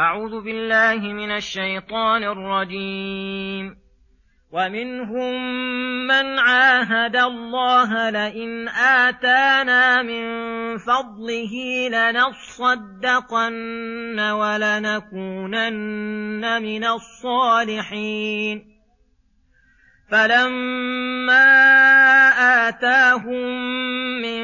أعوذ بالله من الشيطان الرجيم. ومنهم من عاهد الله لئن آتانا من فضله لنصدقن ولنكونن من الصالحين. فلما آتاهم من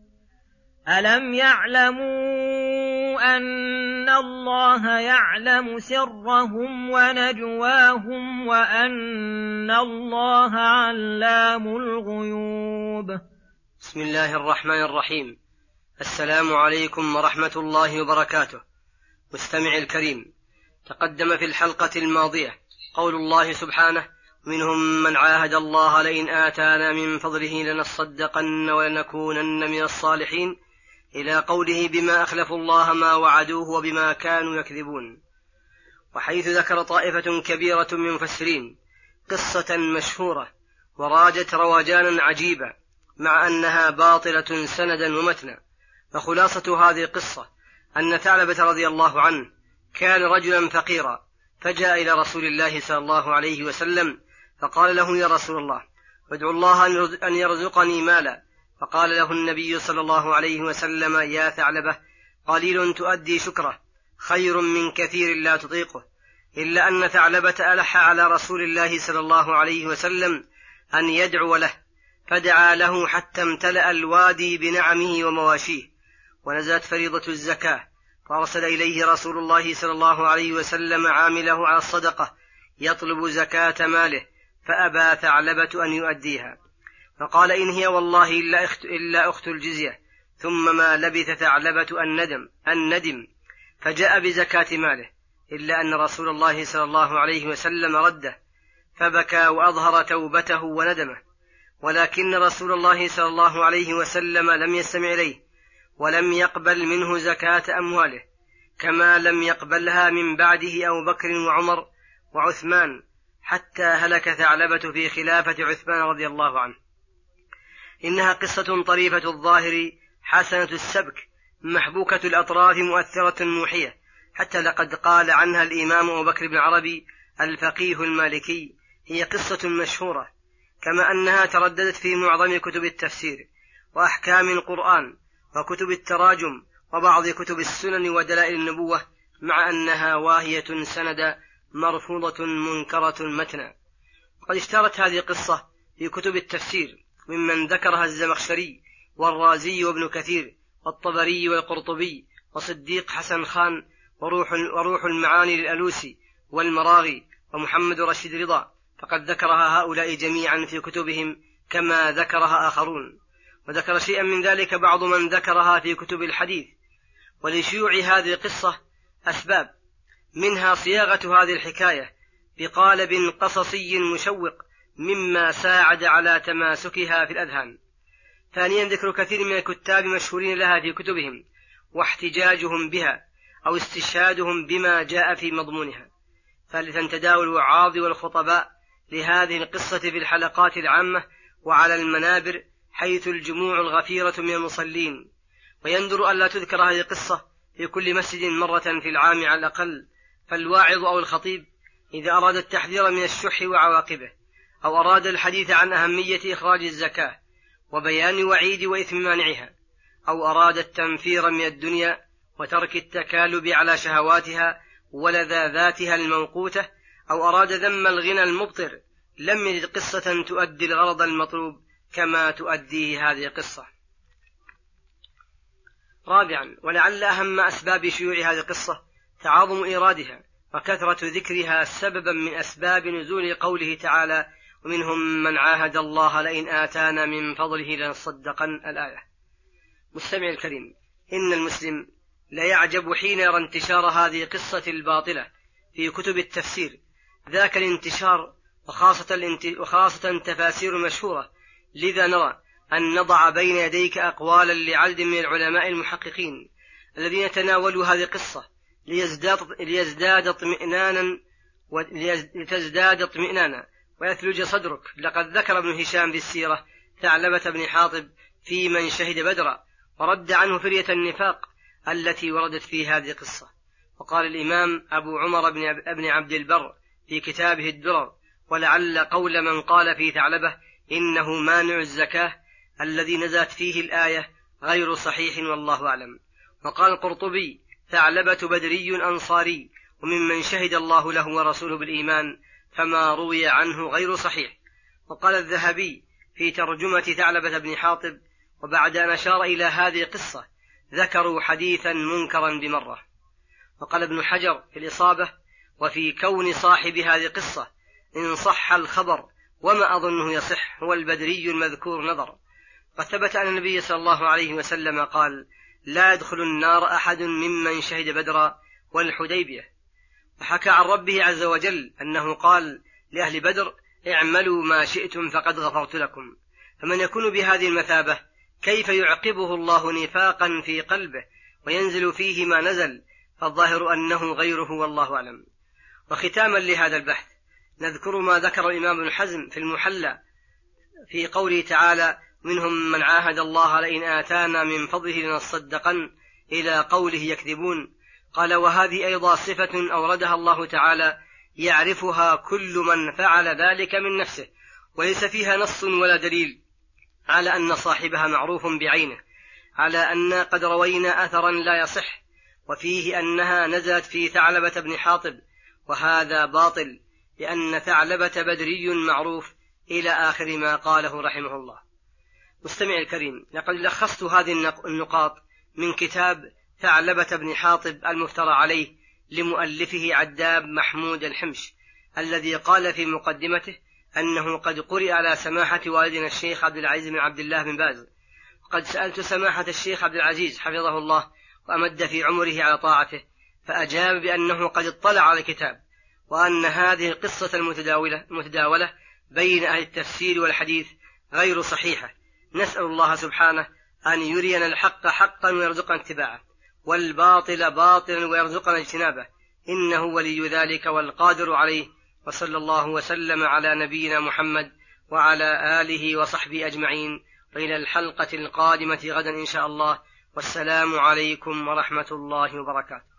ألم يعلموا أن الله يعلم سرهم ونجواهم وأن الله علام الغيوب بسم الله الرحمن الرحيم. السلام عليكم ورحمة الله وبركاته. مستمع الكريم تقدم في الحلقة الماضية قول الله سبحانه منهم من عاهد الله لئن آتانا من فضله لنصدقن ولنكونن من الصالحين إلى قوله بما أخلفوا الله ما وعدوه وبما كانوا يكذبون. وحيث ذكر طائفة كبيرة من المفسرين قصة مشهورة وراجت رواجانا عجيبة مع أنها باطلة سندا ومتنا. فخلاصة هذه القصة أن ثعلبة رضي الله عنه كان رجلا فقيرا فجاء إلى رسول الله صلى الله عليه وسلم فقال له يا رسول الله ادعو الله أن يرزقني مالا. فقال له النبي صلى الله عليه وسلم يا ثعلبة قليل تؤدي شكره خير من كثير لا تطيقه. إلا أن ثعلبة ألح على رسول الله صلى الله عليه وسلم أن يدعو له فدعا له حتى امتلأ الوادي بنعمه ومواشيه ونزلت فريضة الزكاة. فأرسل إليه رسول الله صلى الله عليه وسلم عامله على الصدقة يطلب زكاة ماله فأبى ثعلبة أن يؤديها. فقال إن هي والله إلا أخت, إلا أخت الجزية. ثم ما لبث ثعلبة الندم الندم فجاء بزكاة ماله إلا أن رسول الله صلى الله عليه وسلم رده فبكى وأظهر توبته وندمه. ولكن رسول الله صلى الله عليه وسلم لم يستمع إليه ولم يقبل منه زكاة أمواله كما لم يقبلها من بعده أبو بكر وعمر وعثمان حتى هلك ثعلبة في خلافة عثمان رضي الله عنه. إنها قصة طريفة الظاهر حسنة السبك محبوكة الأطراف مؤثرة موحية. حتى لقد قال عنها الإمام أبو بكر بن عربي الفقيه المالكي هي قصة مشهورة كما أنها ترددت في معظم كتب التفسير وأحكام القرآن وكتب التراجم وبعض كتب السنن ودلائل النبوة مع أنها واهية سند مرفوضة منكرة متنا. قد اشتهرت هذه القصة في كتب التفسير ممن ذكرها الزمخشري والرازي وابن كثير والطبري والقرطبي وصديق حسن خان وروح, وروح المعاني للألوسي والمراغي ومحمد رشيد رضا. فقد ذكرها هؤلاء جميعا في كتبهم كما ذكرها آخرون. وذكر شيئا من ذلك بعض من ذكرها في كتب الحديث. ولشيوع هذه القصة أسباب. منها صياغة هذه الحكاية بقالب قصصي مشوق مما ساعد على تماسكها في الأذهان. ثانيا ذكر كثير من الكتاب مشهورين لها في كتبهم واحتجاجهم بها أو استشهادهم بما جاء في مضمونها. ثالثا تداول الوعاظ والخطباء لهذه القصة في الحلقات العامة وعلى المنابر حيث الجموع الغفيرة من المصلين. ويندر ألا تذكر هذه القصة في كل مسجد مرة في العام على الأقل فالواعظ أو الخطيب إذا أراد التحذير من الشح وعواقبه. أو أراد الحديث عن أهمية إخراج الزكاة وبيان وعيد وإثم مانعها أو أراد التنفير من الدنيا وترك التكالب على شهواتها ولذاذاتها الموقوتة أو أراد ذم الغنى المبطر لم يجد قصة تؤدي الغرض المطلوب كما تؤديه هذه القصة. رابعا ولعل أهم أسباب شيوع هذه القصة تعاظم إيرادها وكثرة ذكرها سببا من أسباب نزول قوله تعالى ومنهم من عاهد الله لئن آتانا من فضله لنصدقن الآية. مستمع الكريم إن المسلم ليعجب حين يرى انتشار هذه القصة الباطلة في كتب التفسير. ذاك الانتشار وخاصة, الانت... وخاصة تفاسير مشهورة. لذا نرى أن نضع بين يديك أقوالا لعدد من العلماء المحققين الذين تناولوا هذه القصة ليزداد ليزداد اطمئنانا ولتزداد اطمئنانا. ويثلج صدرك. لقد ذكر ابن هشام في السيرة ثعلبة بن حاطب في من شهد بدرا ورد عنه فرية النفاق التي وردت في هذه القصة. وقال الإمام أبو عمر بن عبد البر في كتابه الدرر ولعل قول من قال في ثعلبة إنه مانع الزكاة الذي نزلت فيه الآية غير صحيح والله أعلم وقال القرطبي ثعلبة بدري أنصاري وممن شهد الله له ورسوله بالإيمان فما روي عنه غير صحيح. وقال الذهبي في ترجمة ثعلبة بن حاطب وبعد أن أشار إلى هذه القصة ذكروا حديثا منكرا بمرة. وقال ابن حجر في الإصابة وفي كون صاحب هذه القصة إن صح الخبر وما أظنه يصح هو البدري المذكور نظر. وثبت أن النبي صلى الله عليه وسلم قال لا يدخل النار أحد ممن شهد بدرا والحديبية. وحكى عن ربه عز وجل أنه قال لأهل بدر اعملوا ما شئتم فقد غفرت لكم. فمن يكون بهذه المثابة كيف يعقبه الله نفاقا في قلبه وينزل فيه ما نزل فالظاهر أنه غيره والله أعلم. وختاما لهذا البحث نذكر ما ذكر الإمام ابن حزم في المحلى في قوله تعالى منهم من عاهد الله لئن آتانا من فضله لنصدقن إلى قوله يكذبون قال وهذه أيضا صفة أوردها الله تعالى يعرفها كل من فعل ذلك من نفسه وليس فيها نص ولا دليل على أن صاحبها معروف بعينه على أن قد روينا أثرا لا يصح وفيه أنها نزلت في ثعلبة بن حاطب وهذا باطل لأن ثعلبة بدري معروف إلى آخر ما قاله رحمه الله. مستمع الكريم لقد لخصت هذه النقاط من كتاب ثعلبة بن حاطب المفترى عليه لمؤلفه عداب محمود الحمش الذي قال في مقدمته أنه قد قرئ على سماحة والدنا الشيخ عبد العزيز بن عبد الله بن باز. قد سألت سماحة الشيخ عبد العزيز حفظه الله وأمد في عمره على طاعته فأجاب بأنه قد اطلع على الكتاب وأن هذه القصة المتداولة, المتداولة بين أهل التفسير والحديث غير صحيحة. نسأل الله سبحانه أن يرينا الحق حقا ويرزقنا اتباعه. والباطل باطلا ويرزقنا اجتنابه. إنه ولي ذلك والقادر عليه. وصلى الله وسلم على نبينا محمد وعلى آله وصحبه أجمعين. وإلى الحلقة القادمة غدا إن شاء الله. والسلام عليكم ورحمة الله وبركاته.